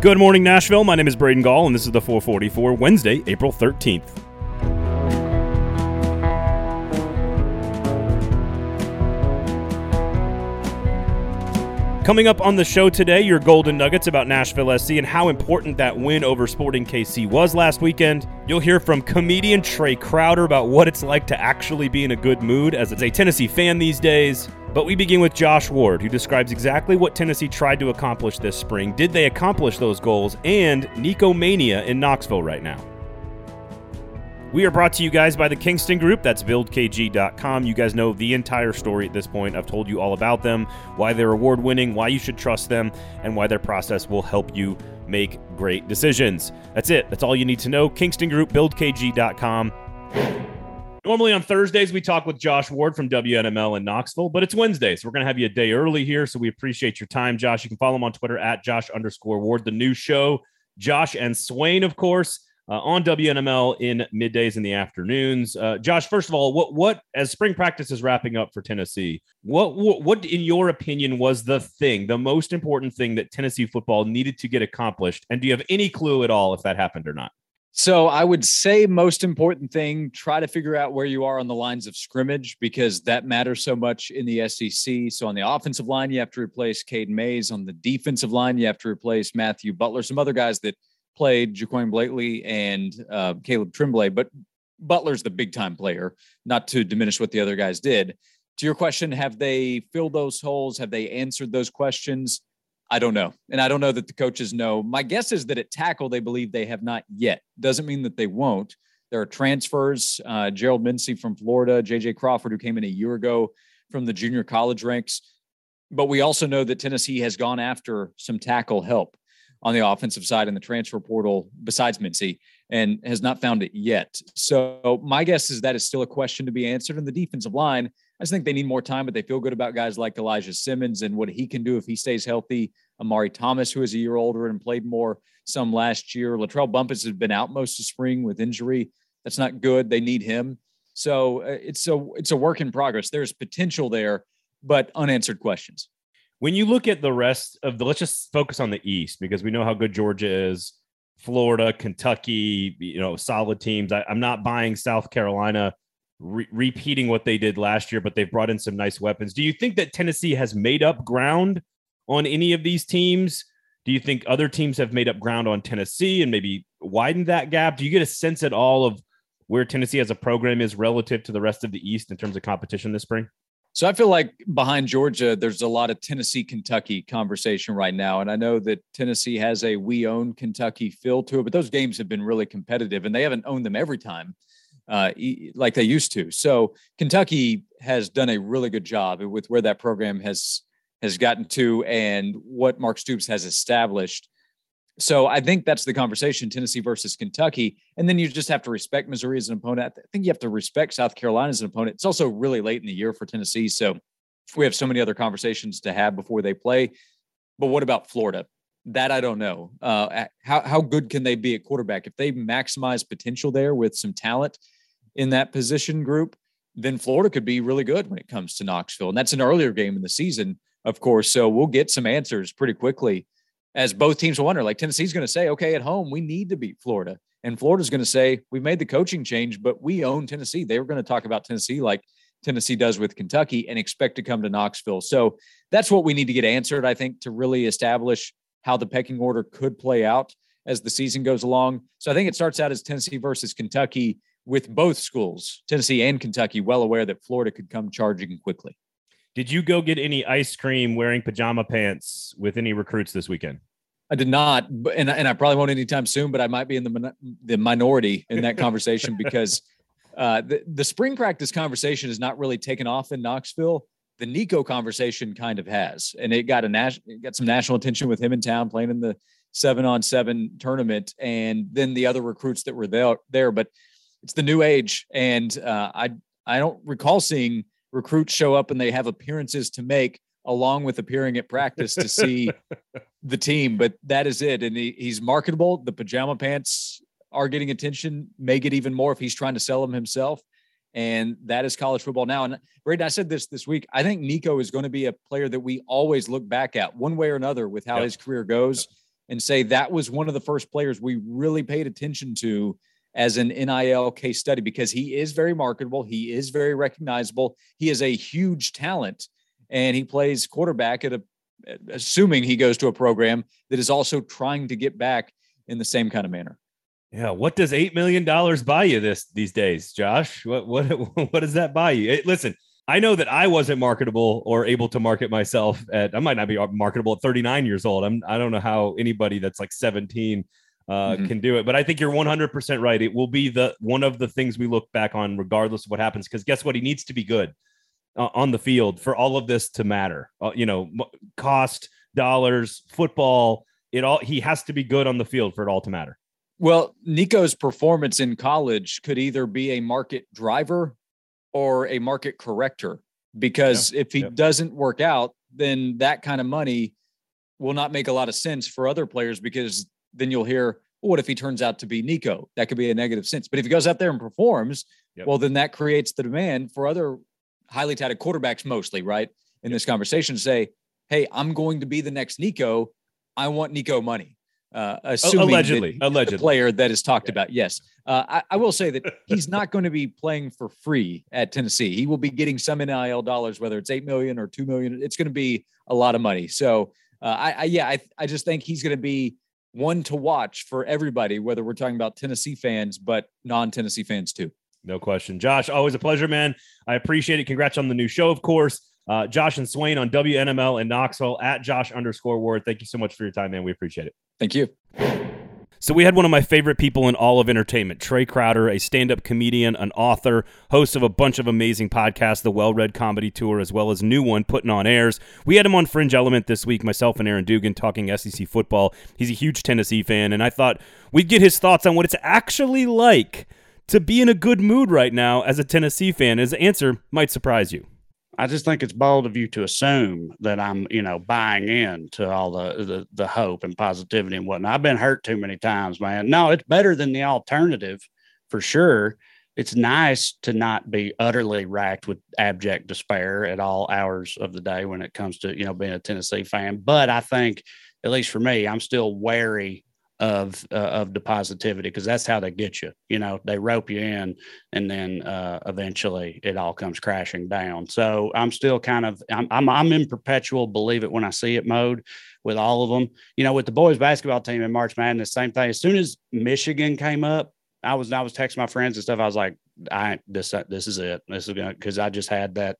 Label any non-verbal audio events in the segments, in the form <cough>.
Good morning, Nashville. My name is Braden Gall, and this is the 444 Wednesday, April 13th. Coming up on the show today, your golden nuggets about Nashville SC and how important that win over Sporting KC was last weekend. You'll hear from comedian Trae Crowder about what it's like to actually be in a good mood as a Tennessee fan these days. But we begin with Josh Ward, who describes exactly what Tennessee tried to accomplish this spring. Did they accomplish those goals? And Nico Mania in Knoxville right now. We are brought to you guys by the Kingston Group. That's buildkg.com. You guys know the entire story at this point. I've told you all about them, why they're award winning, why you should trust them, and why their process will help you make great decisions. That's it. That's all you need to know. Kingston Group, buildkg.com. Normally on Thursdays, we talk with Josh Ward from WNML in Knoxville, but it's Wednesday, so we're going to have you a day early here. So we appreciate your time, Josh. You can follow him on Twitter at Josh underscore Ward. The new show, Josh and Swain, of course, uh, on WNML in middays in the afternoons. Uh, Josh, first of all, what what as spring practice is wrapping up for Tennessee, what, what what in your opinion was the thing, the most important thing that Tennessee football needed to get accomplished, and do you have any clue at all if that happened or not? So I would say most important thing, try to figure out where you are on the lines of scrimmage because that matters so much in the SEC. So on the offensive line, you have to replace Cade Mays. On the defensive line, you have to replace Matthew Butler. Some other guys that played Jaquan Blakely and uh, Caleb Tremblay, but Butler's the big time player, not to diminish what the other guys did. To your question, have they filled those holes? Have they answered those questions? I don't know. And I don't know that the coaches know. My guess is that at tackle, they believe they have not yet. Doesn't mean that they won't. There are transfers. Uh, Gerald Mincey from Florida, JJ Crawford, who came in a year ago from the junior college ranks. But we also know that Tennessee has gone after some tackle help on the offensive side in the transfer portal besides Mincey and has not found it yet. So my guess is that is still a question to be answered. in the defensive line, I just think they need more time, but they feel good about guys like Elijah Simmons and what he can do if he stays healthy. Omari Thomas, who is a year older and played more some last year. LaTrell Bumphus has been out most of spring with injury. That's not good. They need him. So uh, it's a it's a work in progress. There's potential there, but unanswered questions. When you look at the rest of the, let's just focus on the East because we know how good Georgia is. Florida, Kentucky, you know, solid teams. I, am not buying South Carolina re- repeating what they did last year, but they've brought in some nice weapons. Do you think that Tennessee has made up ground on any of these teams? Do you think other teams have made up ground on Tennessee and maybe widened that gap? Do you get a sense at all of where Tennessee as a program is relative to the rest of the East in terms of competition this spring? So I feel like behind Georgia, there's a lot of Tennessee Kentucky conversation right now. And I know that Tennessee has a we own Kentucky feel to it, but those games have been really competitive and they haven't owned them every time uh, like they used to. So Kentucky has done a really good job with where that program has has gotten to and what Mark Stoops has established. So I think that's the conversation: Tennessee versus Kentucky, and then you just have to respect Missouri as an opponent. I think you have to respect South Carolina as an opponent. It's also really late in the year for Tennessee, so we have so many other conversations to have before they play. But what about Florida? That I don't know. Uh, how how good can they be at quarterback if they maximize potential there with some talent? in that position group, then Florida could be really good when it comes to Knoxville. And that's an earlier game in the season, of course. So we'll get some answers pretty quickly as both teams wonder. Like Tennessee's going to say, okay, at home, we need to beat Florida. And Florida's going to say, we made the coaching change, but we own Tennessee. They were going to talk about Tennessee like Tennessee does with Kentucky and expect to come to Knoxville. So that's what we need to get answered, I think, to really establish how the pecking order could play out as the season goes along. So I think it starts out as Tennessee versus Kentucky with both schools, Tennessee and Kentucky, well aware that Florida could come charging quickly. Did you go get any ice cream wearing pajama pants with any recruits this weekend? I did not, and and I probably won't anytime soon. But I might be in the the minority in that conversation <laughs> because uh, the the spring practice conversation is not really taken off in Knoxville. The Nico conversation kind of has, and it got a national got some national attention with him in town playing in the seven on seven tournament, and then the other recruits that were there there. But it's the new age, and uh, I I don't recall seeing recruits show up and they have appearances to make along with appearing at practice to see <laughs> the team. But that is it, and he, he's marketable. The pajama pants are getting attention. May get even more if he's trying to sell them himself. And that is college football now. And Braden, I said this this week. I think Nico is going to be a player that we always look back at one way or another with how yep. his career goes. Yep and say that was one of the first players we really paid attention to as an NIL case study because he is very marketable. He is very recognizable. He is a huge talent and he plays quarterback at a, assuming he goes to a program that is also trying to get back in the same kind of manner. Yeah, what does eight million dollars buy you this these days, Josh? What what <laughs> what does that buy you? listen, I know that I wasn't marketable or able to market myself at. I might not be marketable at 39 years old. I'm. I don't know how anybody that's like 17 uh, mm-hmm. can do it. But I think you're 100% right. It will be the one of the things we look back on, regardless of what happens. Because guess what? He needs to be good uh, on the field for all of this to matter. Uh, you know, cost, dollars, football. It all. He has to be good on the field for it all to matter. Well, Nico's performance in college could either be a market driver or a market corrector because yeah. if he yeah. doesn't work out, then that kind of money will not make a lot of sense for other players because then you'll hear, well, what if he turns out to be Nico? That could be a negative sense. But if he goes out there and performs, yep. well, then that creates the demand for other highly touted quarterbacks, mostly, right? In yep. this conversation, to say, hey, I'm going to be the next Nico. I want Nico money. Uh, assuming allegedly, allegedly, player that is talked yeah. about. Yes, uh, I, I, will say that he's not going to be playing for free at Tennessee. He will be getting some NIL dollars, whether it's eight million or two million. It's going to be a lot of money. So, uh, I, I, yeah, I, I just think he's going to be one to watch for everybody, whether we're talking about Tennessee fans, but non Tennessee fans too. No question. Josh, always a pleasure, man. I appreciate it. Congrats on the new show, of course. Uh, Josh and Swain on WNML in Knoxville at Josh underscore Ward. Thank you so much for your time, man. We appreciate it. Thank you. So we had one of my favorite people in all of entertainment, Trae Crowder, a stand-up comedian, an author, host of a bunch of amazing podcasts, the Well Read Comedy Tour, as well as new one, Putting on Airs. We had him on Fringe Element this week, myself and Aaron Dugan talking SEC football. He's a huge Tennessee fan, and I thought we'd get his thoughts on what it's actually like to be in a good mood right now as a Tennessee fan. His answer might surprise you. I just think it's bold of you to assume that I'm, you know, buying in to all the, the the hope and positivity and whatnot. I've been hurt too many times, man. No, it's better than the alternative for sure. It's nice to not be utterly racked with abject despair at all hours of the day when it comes to, you know, being a Tennessee fan. But I think, at least for me, I'm still wary of uh, of the positivity because that's how they get you. You know, they rope you in, and then uh, eventually it all comes crashing down. So I'm still kind of I'm, I'm I'm in perpetual believe it when I see it mode with all of them. You know, with the boys basketball team in March Madness, same thing. As soon as Michigan came up, I was I was texting my friends and stuff. I was like, I this this is it. This is gonna because I just had that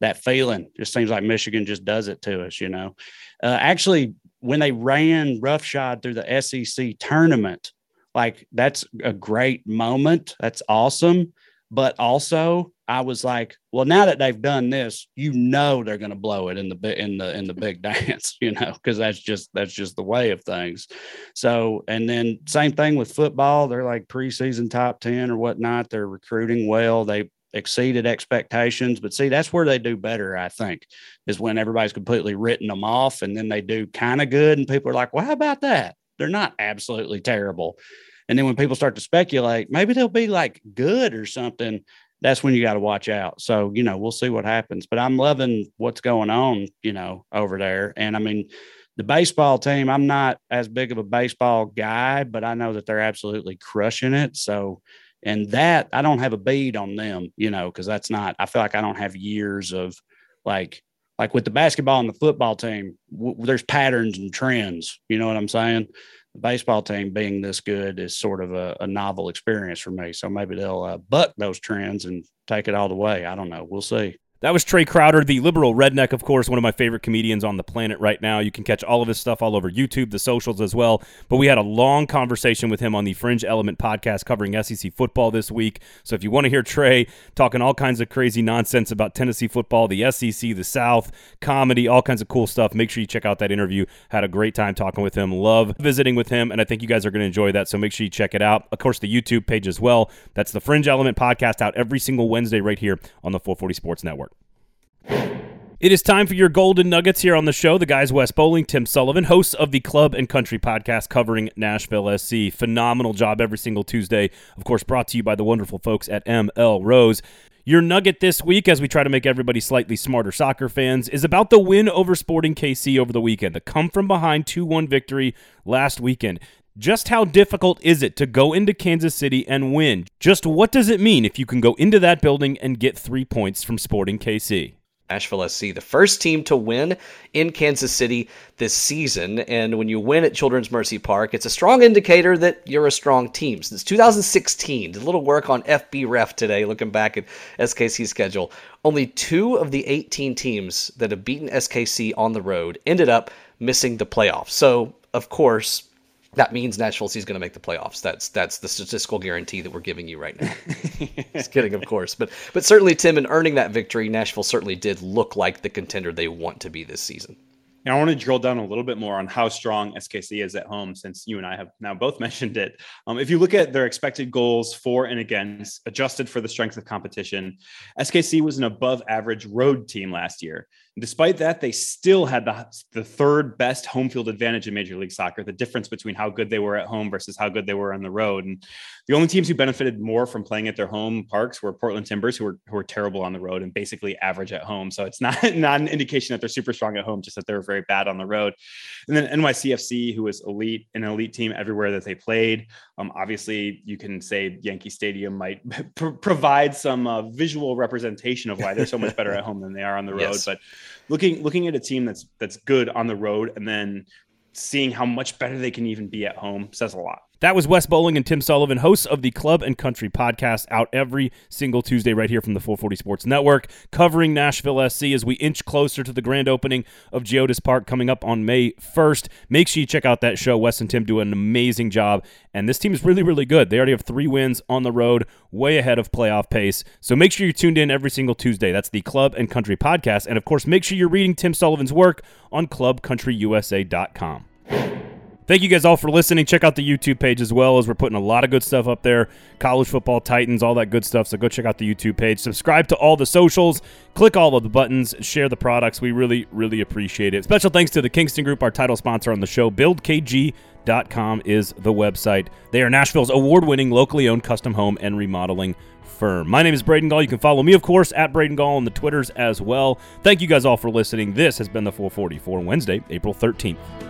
that feeling. Just seems like Michigan just does it to us, you know. Uh, actually, when they ran roughshod through the SEC tournament, like that's a great moment. That's awesome. But also, I was like, well, now that they've done this, you know they're going to blow it in the in the in the big <laughs> dance, you know, because that's just that's just the way of things. So, and then same thing with football. They're like preseason top ten or whatnot. They're recruiting well. They exceeded expectations. But see, that's where they do better, I think, is when everybody's completely written them off and then they do kind of good. And people are like, well, how about that? They're not absolutely terrible. And then when people start to speculate, maybe they'll be like good or something. That's when you got to watch out. So, you know, we'll see what happens. But I'm loving what's going on, you know, over there. And I mean, the baseball team, I'm not as big of a baseball guy, but I know that they're absolutely crushing it. So, and that I don't have a bead on them, you know, because that's not. I feel like I don't have years of like like with the basketball and the football team. W- there's patterns and trends. You know what I'm saying? The baseball team being this good is sort of a, a novel experience for me. So maybe they'll uh, buck those trends and take it all the way. I don't know. We'll see. That was Trae Crowder, the liberal redneck, of course, one of my favorite comedians on the planet right now. You can catch all of his stuff all over YouTube, the socials as well. But we had a long conversation with him on the Fringe Element podcast covering SEC football this week. So if you want to hear Trae talking all kinds of crazy nonsense about Tennessee football, the SEC, the South, comedy, all kinds of cool stuff, make sure you check out that interview. Had a great time talking with him. Love visiting with him, and I think you guys are going to enjoy that. So make sure you check it out. Of course, the YouTube page as well. That's the Fringe Element podcast out every single Wednesday right here on the 440 Sports Network. It is time for your golden nuggets here on the show. The guys Wes Bowling, Tim Sullivan, hosts of the Club and Country podcast covering Nashville SC. Phenomenal job every single Tuesday. Of course, brought to you by the wonderful folks at ML Rose. Your nugget this week, as we try to make everybody slightly smarter soccer fans, is about the win over Sporting KC over the weekend. The come from behind 2 1 victory last weekend. Just how difficult is it to go into Kansas City and win? Just what does it mean if you can go into that building and get three points from Sporting KC? Nashville SC, the first team to win in Kansas City this season. And when you win at Children's Mercy Park, it's a strong indicator that you're a strong team. Since 2016, did a little work on FBref today, looking back at SKC's schedule. Only two of the 18 teams that have beaten SKC on the road ended up missing the playoffs. So, of course, that means Nashville is going to make the playoffs. That's that's the statistical guarantee that we're giving you right now. <laughs> Just kidding, of course, but but certainly Tim, in earning that victory, Nashville certainly did look like the contender they want to be this season. And I want to drill down a little bit more on how strong SKC is at home, since you and I have now both <laughs> mentioned it. Um, if you look at their expected goals for and against, adjusted for the strength of competition, SKC was an above average road team last year. Despite that, they still had the, the third best home field advantage in Major League Soccer, the difference between how good they were at home versus how good they were on the road. And the only teams who benefited more from playing at their home parks were Portland Timbers, who were, who were terrible on the road and basically average at home. So it's <laughs> not, not an indication that they're super strong at home, just that they're very bad on the road. And then NYCFC, who was elite, an elite team everywhere that they played. Um, obviously, you can say Yankee Stadium might <laughs> pr- provide some uh, visual representation of why they're so much better at home than they are on the road. <laughs> Yes. But looking looking at a team that's that's good on the road and then seeing how much better they can even be at home says a lot. That was Wes Bowling and Tim Sullivan, hosts of the Club and Country podcast, out every single Tuesday right here from the 440 Sports Network, covering Nashville SC as we inch closer to the grand opening of Geodis Park coming up on May 1st. Make sure you check out that show. Wes and Tim do an amazing job, and this team is really, really good. They already have three wins on the road, way ahead of playoff pace. So make sure you're tuned in every single Tuesday. That's the Club and Country podcast. And of course, make sure you're reading Tim Sullivan's work on clubcountryusa.com. Thank you guys all for listening. Check out the YouTube page as well as we're putting a lot of good stuff up there. College football, Titans, all that good stuff. So go check out the YouTube page. Subscribe to all the socials. Click all of the buttons. Share the products. We really, really appreciate it. Special thanks to the Kingston Group, our title sponsor on the show. BuildKG.com is the website. They are Nashville's award winning, locally owned custom home and remodeling firm. My name is Braden Gall. You can follow me, of course, at Braden Gall on the Twitters as well. Thank you guys all for listening. This has been the 444 Wednesday, April 13th.